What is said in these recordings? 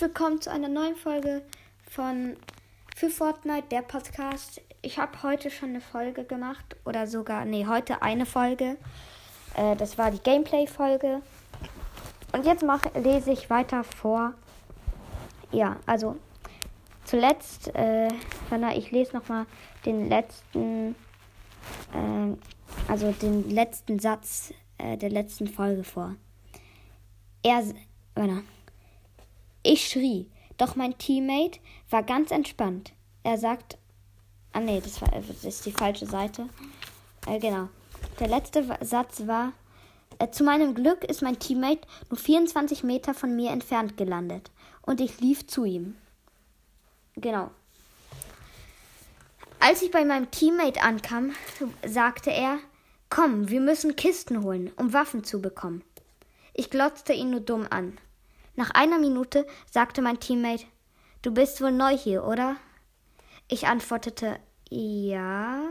willkommen zu einer neuen Folge von Für Fortnite, der Podcast. Ich habe heute schon eine Folge gemacht oder sogar, nee, heute eine Folge. Äh, das war die Gameplay-Folge. Und jetzt mache, lese ich weiter vor. Ja, also zuletzt, äh, ich lese nochmal den letzten, äh, also den letzten Satz äh, der letzten Folge vor. Er, warte. Ich schrie, doch mein Teammate war ganz entspannt. Er sagt, ah nee, das, war, das ist die falsche Seite. Äh, genau. Der letzte Satz war, äh, zu meinem Glück ist mein Teammate nur 24 Meter von mir entfernt gelandet und ich lief zu ihm. Genau. Als ich bei meinem Teammate ankam, sagte er, komm, wir müssen Kisten holen, um Waffen zu bekommen. Ich glotzte ihn nur dumm an. Nach einer Minute sagte mein Teammate, Du bist wohl neu hier, oder? Ich antwortete, ja.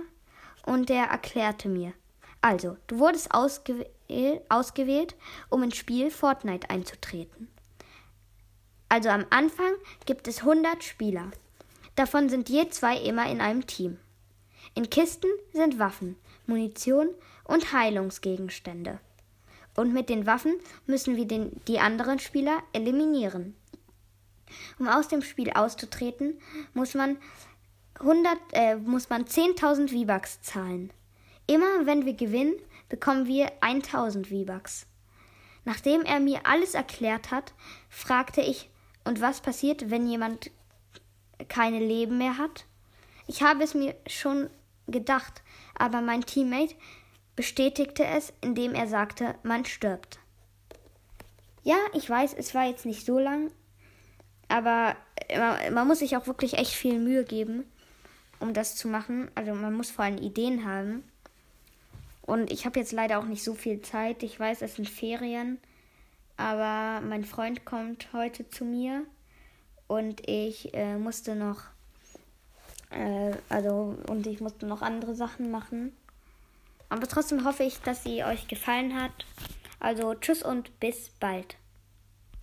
Und er erklärte mir. Also, du wurdest ausgewählt, ausgewählt, um ins Spiel Fortnite einzutreten. Also am Anfang gibt es 100 Spieler. Davon sind je zwei immer in einem Team. In Kisten sind Waffen, Munition und Heilungsgegenstände und mit den Waffen müssen wir den, die anderen Spieler eliminieren. Um aus dem Spiel auszutreten, muss man 100, äh, muss man 10.000 V-Bucks zahlen. Immer wenn wir gewinnen, bekommen wir 1000 V-Bucks. Nachdem er mir alles erklärt hat, fragte ich, und was passiert, wenn jemand keine Leben mehr hat? Ich habe es mir schon gedacht, aber mein Teammate bestätigte es, indem er sagte, man stirbt. Ja, ich weiß, es war jetzt nicht so lang, aber man, man muss sich auch wirklich echt viel Mühe geben, um das zu machen. Also man muss vor allem Ideen haben. Und ich habe jetzt leider auch nicht so viel Zeit. Ich weiß, es sind Ferien, aber mein Freund kommt heute zu mir und ich äh, musste noch, äh, also und ich musste noch andere Sachen machen. Aber trotzdem hoffe ich, dass sie euch gefallen hat. Also tschüss und bis bald.